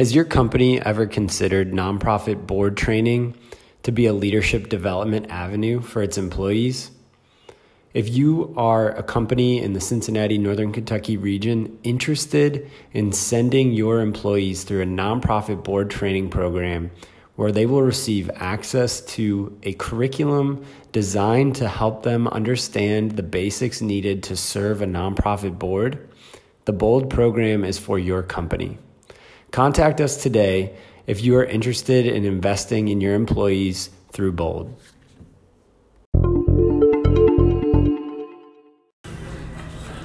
Has your company ever considered nonprofit board training to be a leadership development avenue for its employees? If you are a company in the Cincinnati, Northern Kentucky region interested in sending your employees through a nonprofit board training program where they will receive access to a curriculum designed to help them understand the basics needed to serve a nonprofit board, the BOLD program is for your company. Contact us today if you are interested in investing in your employees through BOLD.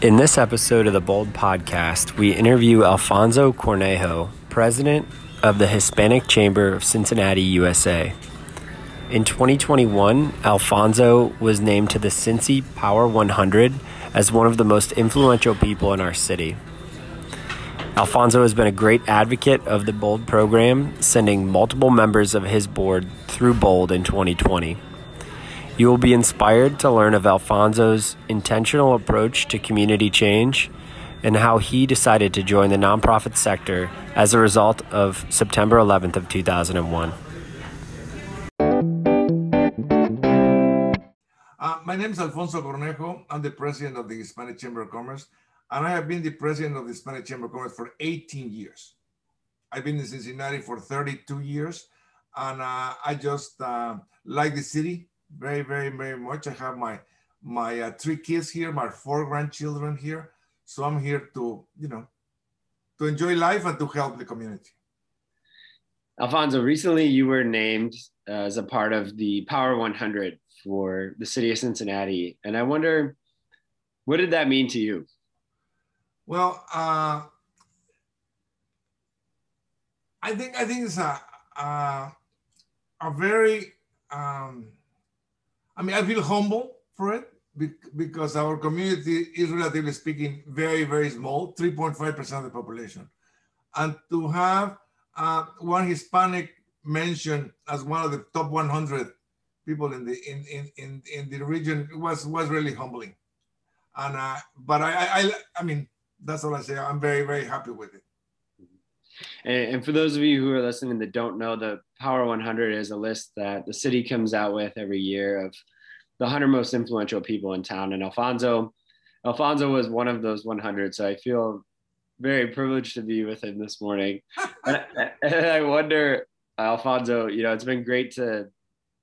In this episode of the Bold Podcast, we interview Alfonso Cornejo, president of the Hispanic Chamber of Cincinnati, USA. In 2021, Alfonso was named to the Cincy Power 100 as one of the most influential people in our city. Alfonso has been a great advocate of the BOLD program, sending multiple members of his board through BOLD in 2020. You will be inspired to learn of Alfonso's intentional approach to community change and how he decided to join the nonprofit sector as a result of September 11th of 2001. Uh, my name is Alfonso Cornejo. I'm the president of the Hispanic Chamber of Commerce and I have been the president of the Hispanic Chamber of Commerce for 18 years. I've been in Cincinnati for 32 years, and uh, I just uh, like the city very, very, very much. I have my my uh, three kids here, my four grandchildren here, so I'm here to you know to enjoy life and to help the community. Alfonso, recently you were named as a part of the Power 100 for the city of Cincinnati, and I wonder what did that mean to you? Well, uh, I think I think it's a a, a very um, I mean I feel humble for it because our community is relatively speaking very very small, 3.5 percent of the population, and to have uh, one Hispanic mentioned as one of the top 100 people in the in in in, in the region was was really humbling, and uh, but I, I I mean that's all I say. I'm very, very happy with it. And, for those of you who are listening that don't know, the Power 100 is a list that the city comes out with every year of the 100 most influential people in town. And Alfonso, Alfonso was one of those 100. So I feel very privileged to be with him this morning. and, and I wonder, Alfonso, you know, it's been great to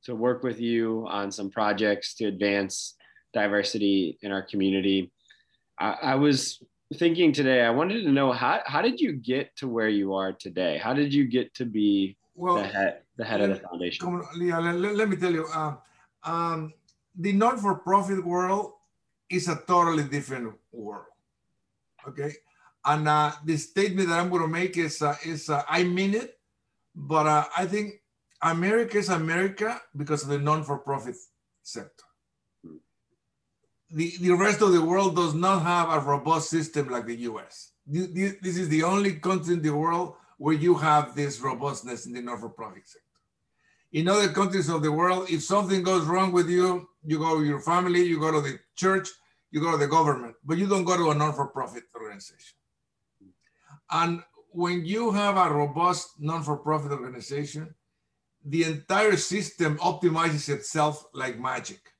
to work with you on some projects to advance diversity in our community. I, I was thinking today, I wanted to know how how did you get to where you are today? How did you get to be well, the head the head let, of the foundation? Leah, let, let, me tell you, um, um, the non-for-profit world is a totally different world. Okay, and uh, the statement that I'm going to make is uh, is uh, I mean it, but uh, I think America is America because of the non-for-profit sector the, the rest of the world does not have a robust system like the US. This is the only country in the world where you have this robustness in the not-for-profit sector. In other countries of the world, if something goes wrong with you, you go to your family, you go to the church, you go to the government, but you don't go to a non-for-profit organization. And when you have a robust non-for-profit organization, the entire system optimizes itself like magic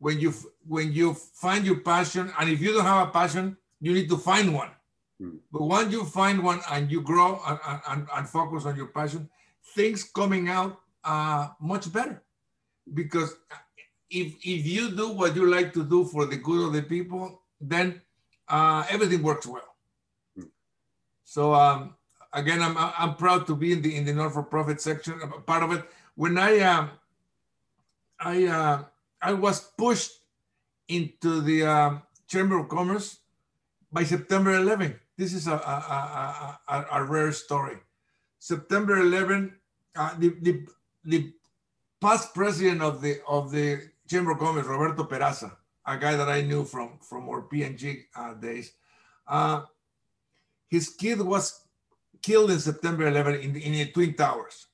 when you when you find your passion and if you don't have a passion you need to find one mm. but once you find one and you grow and, and, and focus on your passion things coming out uh, much better because if if you do what you like to do for the good of the people then uh, everything works well mm. so um, again I'm, I'm proud to be in the in the not-for-profit section part of it when i uh, i uh, I was pushed into the um, Chamber of Commerce by September 11. This is a, a, a, a rare story. September 11, uh, the, the, the past president of the of the Chamber of Commerce, Roberto Peraza, a guy that I knew from from our P&G uh, days, uh, his kid was killed in September 11 in in the Twin Towers.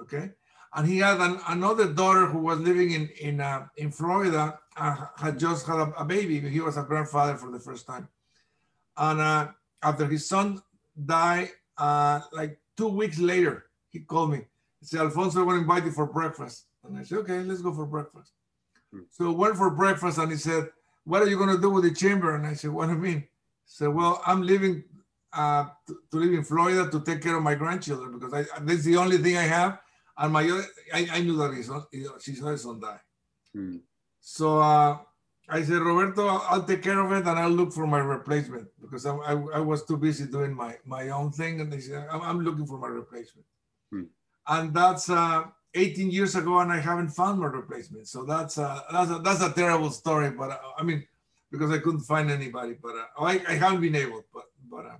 Okay, and he had an, another daughter who was living in in uh, in Florida. Uh, had just had a, a, baby. He was a grandfather for the first time, and uh, after his son died, uh, like two weeks later, he called me. He said, Alfonso, I want to invite you for breakfast. And I said, okay, let's go for breakfast. Hmm. So went for breakfast and he said, what are you going to do with the chamber? And I said, what do you mean? He said, well, I'm leaving uh, to, to, live in Florida to take care of my grandchildren because I, that's the only thing I have. And my I, I knew that he's his, his son died. Hmm. So uh, I said, Roberto, I'll take care of it and I'll look for my replacement because I, I, I was too busy doing my, my own thing. And they said, I'm, I'm looking for my replacement. Hmm. And that's uh, 18 years ago, and I haven't found my replacement. So that's, uh, that's, a, that's a terrible story. But uh, I mean, because I couldn't find anybody, but uh, I, I haven't been able. But, but, uh,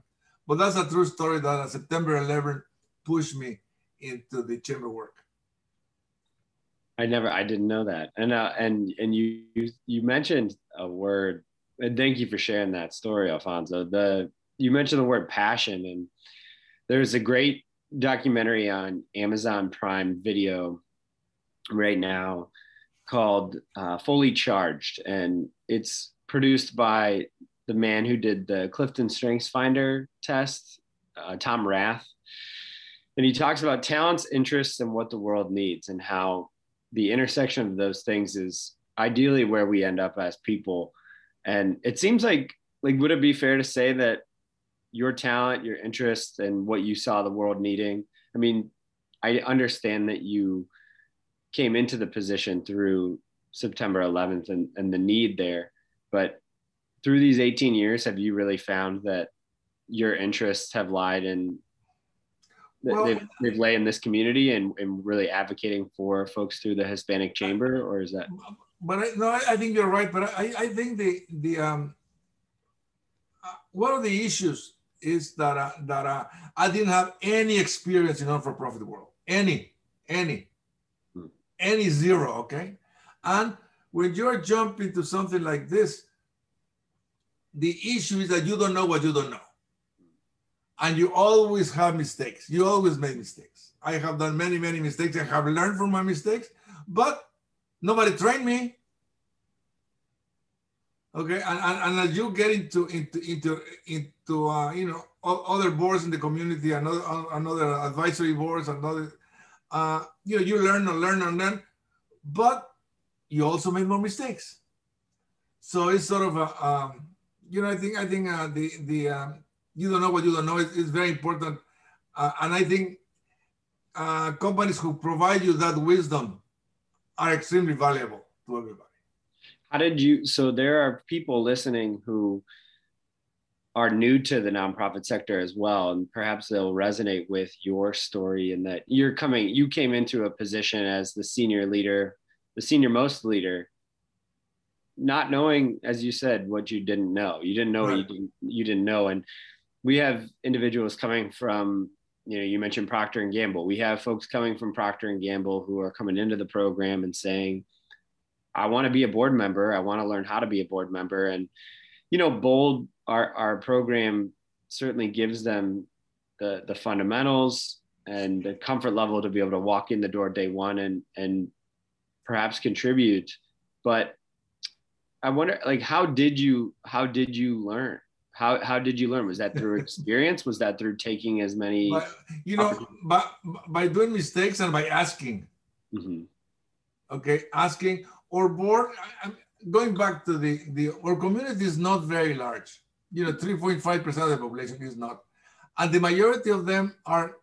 but that's a true story that on September 11 pushed me into the chamber work. I never, I didn't know that. And, uh, and, and you, you, mentioned a word, and thank you for sharing that story, Alfonso. The, you mentioned the word passion, and there's a great documentary on Amazon Prime Video right now called uh, Fully Charged, and it's produced by the man who did the Clifton Strengths Finder test, uh, Tom Rath. And he talks about talents, interests, and what the world needs, and how the intersection of those things is ideally where we end up as people. And it seems like like would it be fair to say that your talent, your interest, and what you saw the world needing? I mean, I understand that you came into the position through September 11th and, and the need there, but through these 18 years, have you really found that your interests have lied in well, they've, they've lay in this community and, and really advocating for folks through the Hispanic Chamber, or is that? But I, no, I think you're right. But I, I think the the um, uh, one of the issues is that uh, that uh, I didn't have any experience in non-for-profit world, any, any, hmm. any zero. Okay, and when you're jumping to something like this, the issue is that you don't know what you don't know and you always have mistakes. You always make mistakes. I have done many, many mistakes. I have learned from my mistakes, but nobody trained me. Okay, and, and, and as you get into into into into uh, you know other boards in the community, another another advisory boards, another uh, you know you learn and learn and learn, but you also make more mistakes. So it's sort of a um, you know I think I think uh, the the um, you don't know what you don't know. It's, it's very important. Uh, and I think uh, companies who provide you that wisdom are extremely valuable to everybody. How did you? So there are people listening who are new to the nonprofit sector as well, and perhaps they'll resonate with your story in that you're coming, you came into a position as the senior leader, the senior most leader, not knowing, as you said, what you didn't know. You didn't know right. you didn't you didn't know, and we have individuals coming from you know you mentioned procter and gamble. We have folks coming from procter and gamble who are coming into the program and saying i want to be a board member. I want to learn how to be a board member. And you know bold our, our program certainly gives them the the fundamentals and the comfort level to be able to walk in the door day one and and perhaps contribute. But i wonder like how did you how did you learn how how did you learn? Was that through experience? Was that through taking as many you know by, by doing mistakes and by asking. Mm-hmm. okay asking or board going back to the the our community is not very large. You know 3.5 percent of the population is not. And the majority of them are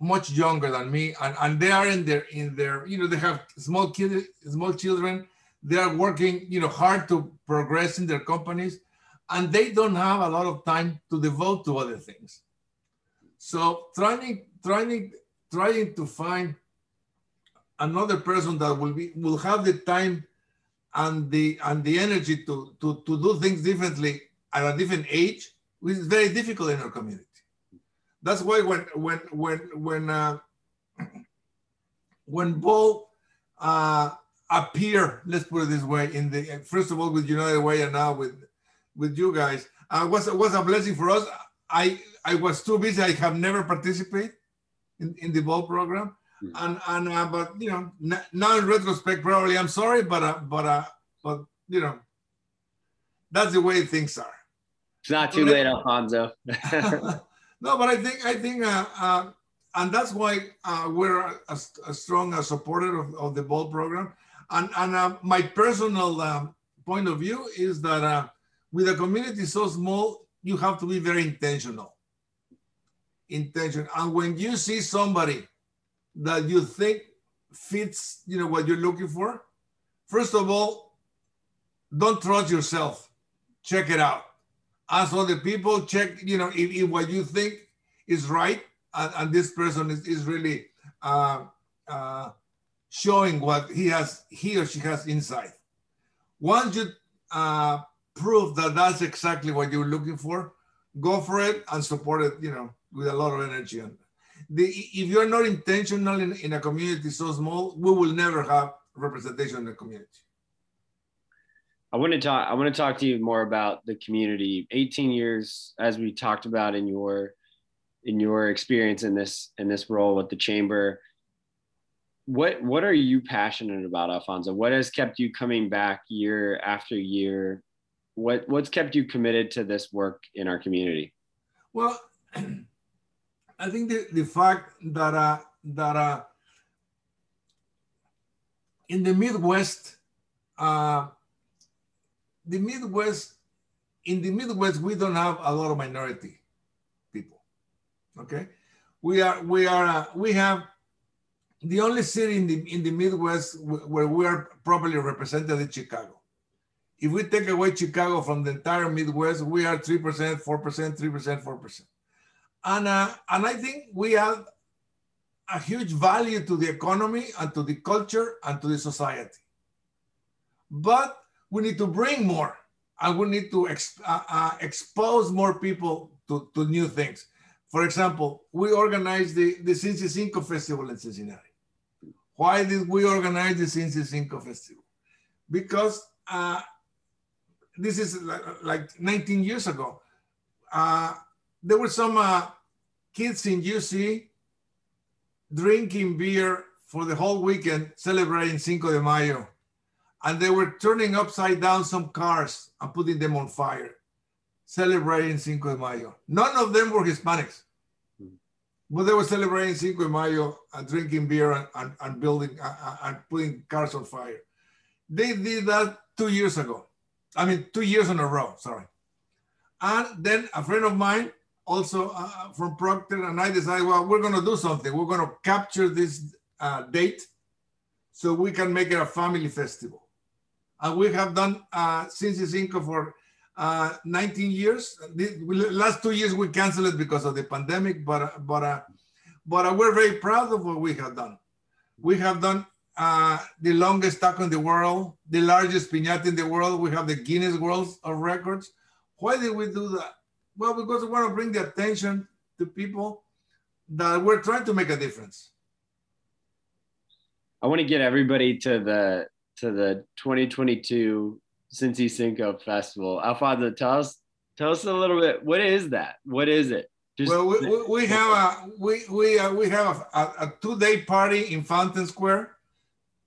much younger than me and, and they are in their in their you know they have small kids small children. They are working you know hard to progress in their companies and they don't have a lot of time to devote to other things. So trying, trying, trying to find another person that will be will have the time and the and the energy to to, to do things differently at a different age is very difficult in our community. That's why when when when when uh, when Bo uh, appear, let's put it this way, in the first of all with United Way and now with with you guys. Uh, was was a blessing for us. I I was too busy. I have never participated in, in the BOLD program, mm and and uh, but you know now in retrospect probably I'm sorry, but uh, but uh, but you know that's the way things are. It's not too so late, Alfonso. No, but I think I think, uh, uh, and that's why uh, we're a, a strong supporter of, of, the BOLD program. And, and uh, my personal um, point of view is that uh, with a community so small, you have to be very intentional. Intention, and when you see somebody that you think fits, you know, what you're looking for, first of all, don't trust yourself. Check it out ask other people, check, you know, if, if what you think is right and, and this person is, is really uh, uh, showing what he has, he or she has inside. Once you uh, prove that that's exactly what you're looking for, go for it and support it, you know, with a lot of energy. And the, if you're not intentional in, in a community so small, we will never have representation in the community. I want to talk. I want to talk to you more about the community. 18 years, as we talked about in your in your experience in this in this role with the chamber. What what are you passionate about, Alfonso? What has kept you coming back year after year? What what's kept you committed to this work in our community? Well, I think the, the fact that uh, that uh, in the Midwest. Uh, the Midwest, in the Midwest, we don't have a lot of minority people. Okay, we are we are uh, we have the only city in the in the Midwest where we are properly represented is Chicago. If we take away Chicago from the entire Midwest, we are three percent, four percent, three percent, four percent, and uh, and I think we have a huge value to the economy and to the culture and to the society. But we need to bring more and we need to exp uh, uh, expose more people to, to new things. For example, we organized the, the Cincy Cinco Festival in Cincinnati. Why did we organize the Cincy Cinco Festival? Because uh, this is like 19 years ago. Uh, there were some uh, kids in UC drinking beer for the whole weekend celebrating Cinco de Mayo and they were turning upside down some cars and putting them on fire, celebrating Cinco de Mayo. None of them were Hispanics, but they were celebrating Cinco de Mayo and drinking beer and, and, and building uh, uh, and putting cars on fire. They did that two years ago. I mean, two years in a row, sorry. And then a friend of mine, also uh, from Procter, and I decided, well, we're going to do something. We're going to capture this uh, date so we can make it a family festival. And we have done uh, Cincy Cinco for uh, 19 years. The last two years we canceled it because of the pandemic, but but uh, but uh, we're very proud of what we have done. We have done uh, the longest taco in the world, the largest piñata in the world. We have the Guinness World of Records. Why did we do that? Well, because we want to bring the attention to people that we're trying to make a difference. I want to get everybody to the to the 2022 Cincy Cinco Festival. Alfonso, tell us tell us a little bit. What is that? What is it? Just well, we, we, we have a we we uh, we have a, a two day party in Fountain Square,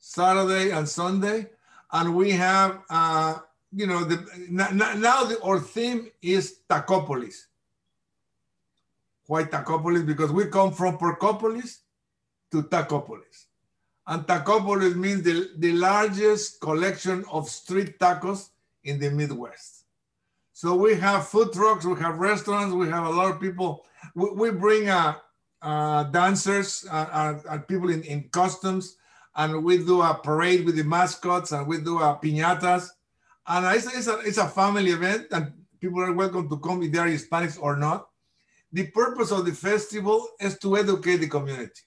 Saturday and Sunday, and we have uh, you know the now the, our theme is Tacopolis. Why Tacopolis? Because we come from Porcopolis to Tacopolis. And Tacopolis means the, the largest collection of street tacos in the Midwest. So we have food trucks, we have restaurants, we have a lot of people. We, we bring uh, uh, dancers uh, and people in, in costumes, and we do a parade with the mascots, and we do a piñatas. And it's, it's, a, it's a family event, and people are welcome to come if they are Hispanics or not. The purpose of the festival is to educate the community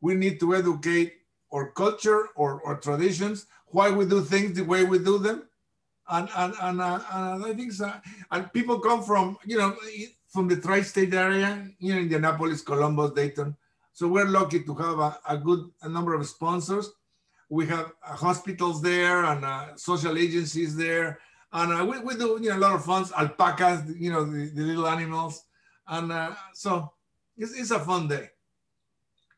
we need to educate our culture or, or traditions, why we do things the way we do them. And, and, and, uh, and I think so. And people come from, you know, from the tri-state area, you know, Indianapolis, Columbus, Dayton. So we're lucky to have a, a good a number of sponsors. We have uh, hospitals there and uh, social agencies there. And uh, we, we do you know, a lot of fun, alpacas, you know, the, the little animals. And uh, so it's, it's a fun day.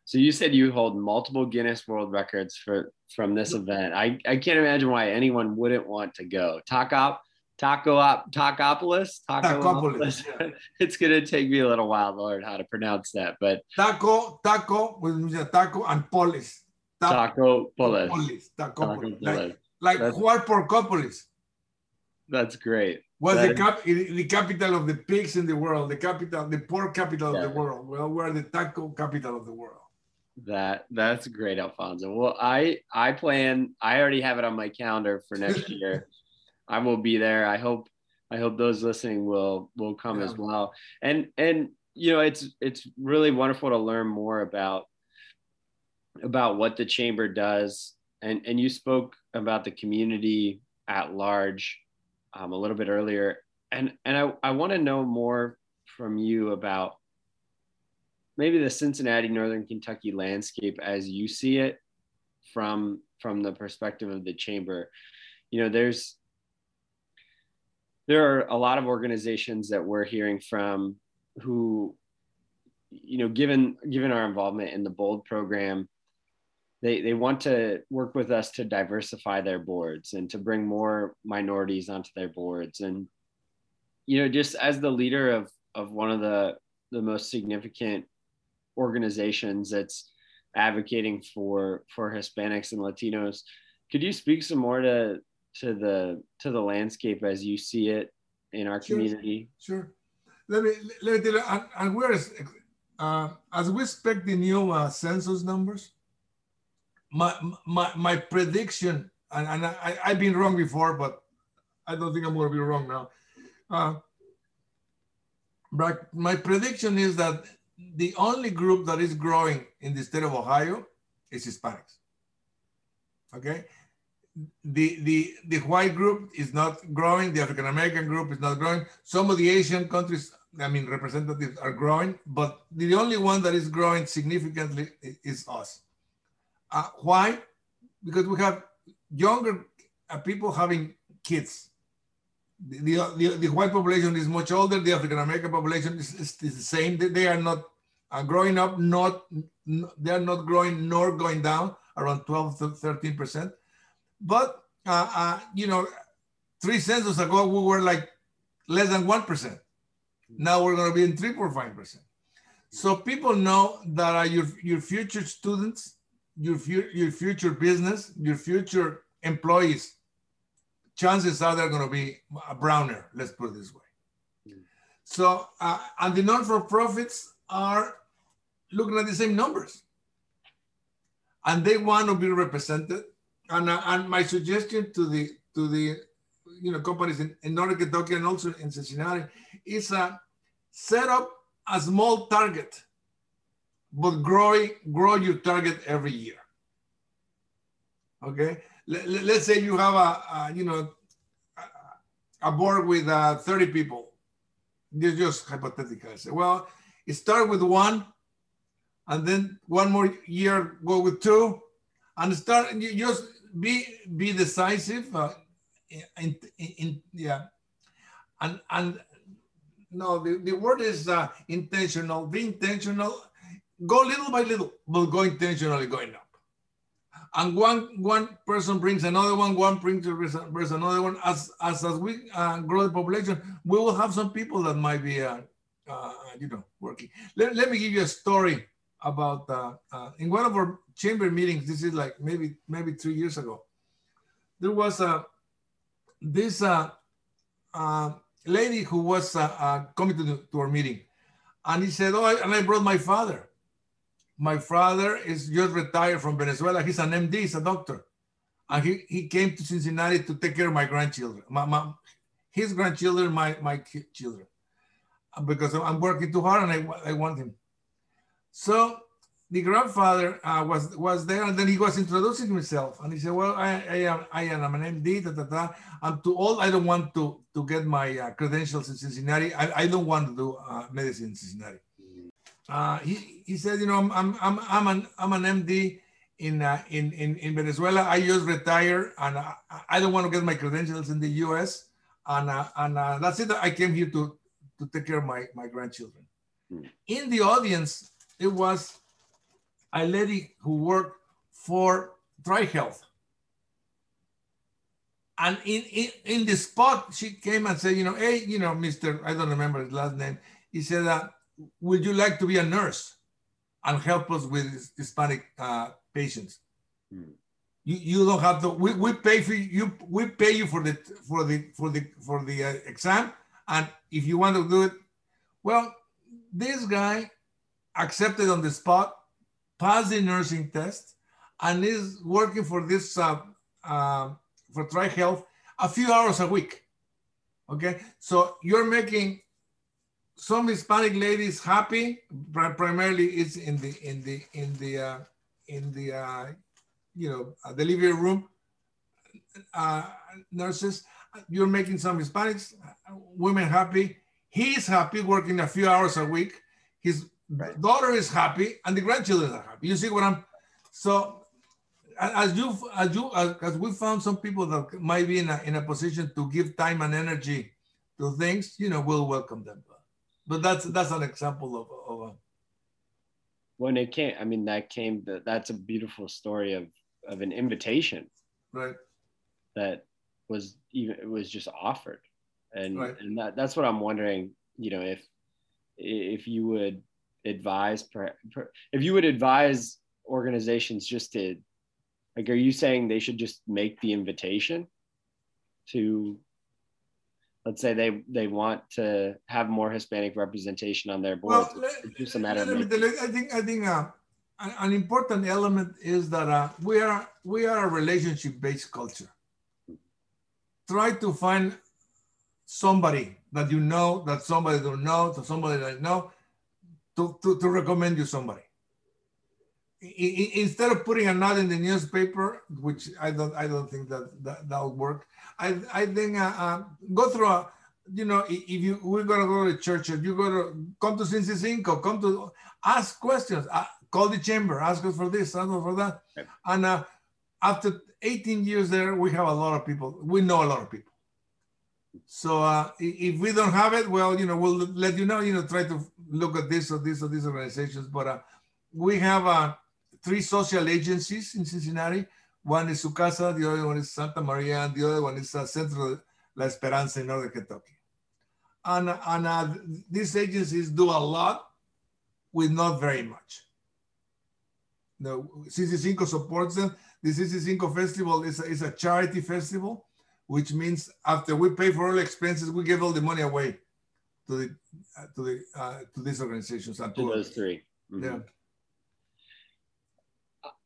So you said you hold multiple Guinness World Records for from this event. I, I can't imagine why anyone wouldn't want to go. Talk up, Taco op, Tacopolis. Tacopolis. Yeah. it's gonna take me a little while to learn how to pronounce that, but taco, taco, with taco and polis. Taco polis. Polis. Tacopolis. Like, like Juar Porcopolis. That's great. Was that the cap the capital of the pigs in the world, the capital, the pork capital yeah. of the world. Well, we're the taco capital of the world. That that's great, Alfonso. Well, I I plan. I already have it on my calendar for next year. I will be there. I hope I hope those listening will will come yeah. as well. And and you know it's it's really wonderful to learn more about about what the chamber does. And and you spoke about the community at large um, a little bit earlier. And and I, I want to know more from you about maybe the Cincinnati Northern Kentucky landscape as you see it from from the perspective of the chamber. You know, there's there are a lot of organizations that we're hearing from who you know given given our involvement in the bold program they they want to work with us to diversify their boards and to bring more minorities onto their boards. And you know just as the leader of of one of the the most significant organizations that's advocating for for hispanics and latinos could you speak some more to to the to the landscape as you see it in our sure, community? Sure. Let me let me tell you, and, and where is uh, as we expect the new uh, census numbers, my my my prediction, and, and I, I've been wrong before, but I don't think I'm going to be wrong now. Uh, but my prediction is that the only group that is growing in the state of Ohio is Hispanics. Okay, the, the, the white group is not growing, the African American group is not growing. Some of the Asian countries, I mean, representatives are growing, but the only one that is growing significantly is us. Uh, why? Because we have younger uh, people having kids. The, the, the, white population is much older, the African American population is, is, is, the same. They, they are not uh, growing up, not, they are not growing nor going down around 12 to 13 percent but, uh, uh, you know, three census ago, we were like less than 1%. Now we're going to be in 3.5%. So people know that uh, your, your future students, your, your future business, your future employees, chances are they're going to be browner, let's put it this way. So, uh, and the non-for-profits are looking at the same numbers. And they want to be represented and, uh, and my suggestion to the to the you know companies in, in Northern Kentucky and also in Cincinnati is uh, set up a small target, but grow grow your target every year. Okay, let, us say you have a, a, you know a board with uh, 30 people. This just hypothetical. I say, well, start with one, and then one more year go with two, and start you just be be decisive. Uh, in, in, in, yeah, and and no, the, the word is uh, intentional. Be intentional. Go little by little, but go intentionally going up. And one one person brings another one. One brings, brings another one. As as as we uh, grow the population, we will have some people that might be, uh, uh, you know, working. Let, let me give you a story about uh, uh, in one of our chamber meetings. This is like maybe maybe three years ago. There was a this uh, uh, lady who was uh, uh, coming to, the, to our meeting, and he said, "Oh, I, and I brought my father. My father is just retired from Venezuela. He's an MD. He's a doctor, and he, he came to Cincinnati to take care of my grandchildren, my, my his grandchildren, my my children, because I'm working too hard and I, I want him." So the grandfather uh, was was there, and then he was introducing himself, and he said, "Well, I, I am I am an MD, da, da, da. I'm too old. I don't want to to get my uh, credentials in Cincinnati. I, I don't want to do uh, medicine in Cincinnati." Uh, he, he said, "You know, I'm I'm I'm, I'm an I'm an MD in uh, in, in in Venezuela. I just retired, and I, I don't want to get my credentials in the U.S. And uh, and that's it. I came here to to take care of my my grandchildren." Hmm. In the audience it was a lady who worked for TriHealth. and in, in, in the spot, she came and said, you know, hey, you know, Mr. I don't remember his last name. He said, uh, would you like to be a nurse and help us with Hispanic uh, patients? Hmm. You, you don't have to. We, we pay for you. We pay you for the for the for the for the uh, exam, and if you want to do it, well, this guy accepted on the spot, passed the nursing test, and is working for this uh, uh, for TriHealth a few hours a week. Okay, so you're making some Hispanic ladies happy. Primarily, it's in the in the in the uh, in the uh, you know delivery room uh, nurses. You're making some Hispanics women happy. He's happy working a few hours a week. His right. daughter is happy, and the grandchildren are happy. You see what I'm? So as you as you as we found some people that might be in a, in a position to give time and energy to things you know we'll welcome them but that's that's an example of, of a, when it came i mean that came that's a beautiful story of of an invitation right that was even it was just offered and right. and that, that's what i'm wondering you know if if you would advise if you would advise organizations just to like, are you saying they should just make the invitation to, let's say they they want to have more Hispanic representation on their board? Well, just a matter of. I think I think uh, an important element is that uh, we are we are a relationship based culture. Try to find somebody that you know, that somebody don't know, to somebody that know, to, to, to recommend you somebody instead of putting an ad in the newspaper, which I don't, I don't think that that, that will work. I, I think uh, uh, go through a, you know, if you we're gonna go to church, or you go to come to Cinco, come to ask questions, uh, call the chamber, ask us for this, ask us for that, okay. and uh, after 18 years there, we have a lot of people. We know a lot of people. So uh, if we don't have it, well, you know, we'll let you know. You know, try to look at this or this or these organizations. But uh, we have a three social agencies in Cincinnati. One is Su Casa, the other one is Santa Maria, and the other one is uh, Centro La Esperanza in northern Kentucky. And, and uh, these agencies do a lot with not very much. The Cincy Cinco supports them. The Cincy Cinco Festival is a, is a charity festival, which means after we pay for all expenses, we give all the money away to the uh, to the uh, to these organizations. And to those 3 mm-hmm. Yeah.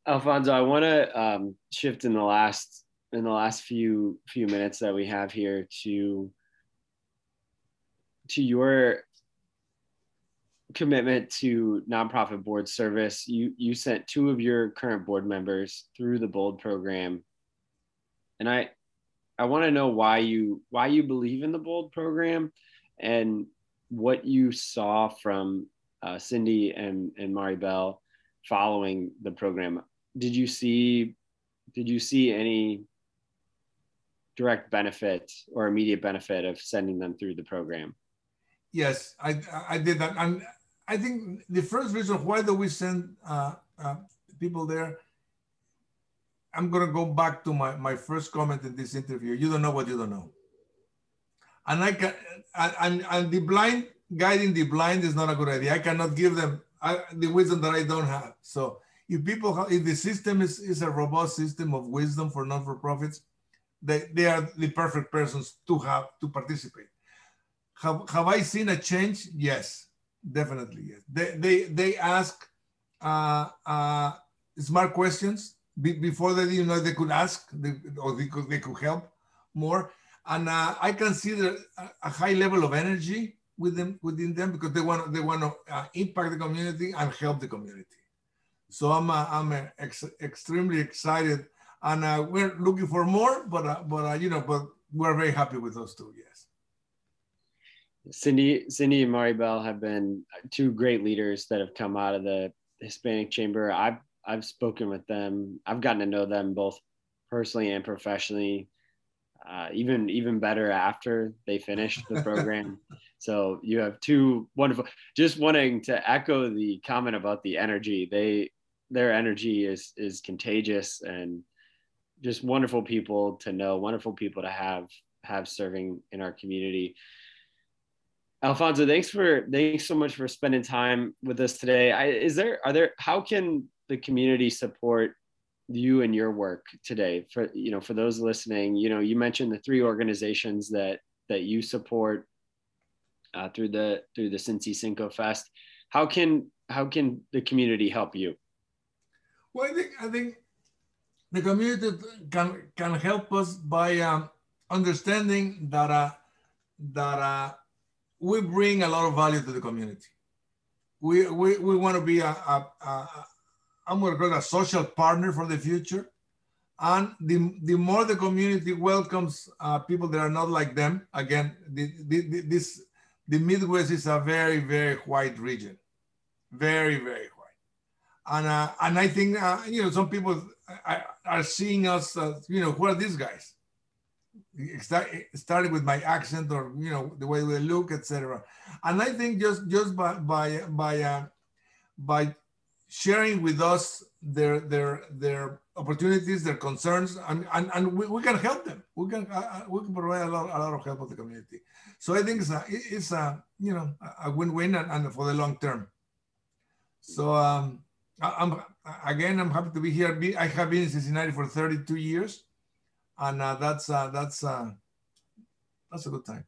Alfonso, I want to um, shift in the last in the last few few minutes that we have here to to your commitment to nonprofit board service. You you sent two of your current board members through the Bold program, and I I want to know why you why you believe in the Bold program and what you saw from uh, Cindy and and Maribel following the program did you see did you see any direct benefit or immediate benefit of sending them through the program? Yes, I, I did that. And I think the first reason why do we send uh, uh, people there, I'm going to go back to my, my first comment in this interview. You don't know what you don't know. And I can, and, and the blind, guiding the blind is not a good idea. I cannot give them I, the wisdom that I don't have. So if people have, if the system is, is a robust system of wisdom for non-for-profits, they, they are the perfect persons to have to participate. Have, have I seen a change? Yes, definitely yes. They they, they ask uh, uh, smart questions be, before they you know they could ask they, or they could they could help more. And uh, I consider a, a high level of energy with them within them because they want they want to uh, impact the community and help the community. So I'm uh, I'm uh, ex extremely excited, and uh, we're looking for more. But uh, but you know, but we're very happy with those two. Yes. Cindy, Cindy and Maribel have been two great leaders that have come out of the Hispanic Chamber. I've I've spoken with them. I've gotten to know them both personally and professionally. Uh, even even better after they finished the program. so you have two wonderful. Just wanting to echo the comment about the energy. They their energy is is contagious and just wonderful people to know, wonderful people to have have serving in our community. Alfonso, thanks for thanks so much for spending time with us today. I, is there are there how can the community support you and your work today? For you know, for those listening, you know, you mentioned the three organizations that that you support uh, through the through the Cincy Cinco Fest. How can how can the community help you? Well, I think I think the community can can help us by um, understanding that uh, that uh, we bring a lot of value to the community. We we, we want to be a, a, a I'm going to call it a social partner for the future. And the, the more the community welcomes uh, people that are not like them, again, the, the, this the Midwest is a very, very white region, very, very white. And, uh, and I think, uh, you know, some people are seeing us, you know, who are these guys? starting with my accent or, you know, the way we look, etc. And I think just, just by, by, by, uh, by sharing with us their, their, their opportunities, their concerns, and, and, and we, we can help them. We can, uh, uh we can provide a lot, a lot of help to the community. So I think it's a, it's a you know, a win-win and, and for the long term. So um, I, am again, I'm happy to be here. I have been in Cincinnati for 32 years, and uh, that's uh, that's uh, that's a good time.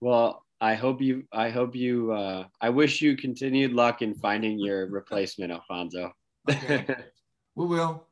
Well, I hope you. I hope you. Uh, I wish you continued luck in finding your replacement, Alfonso. okay. We will.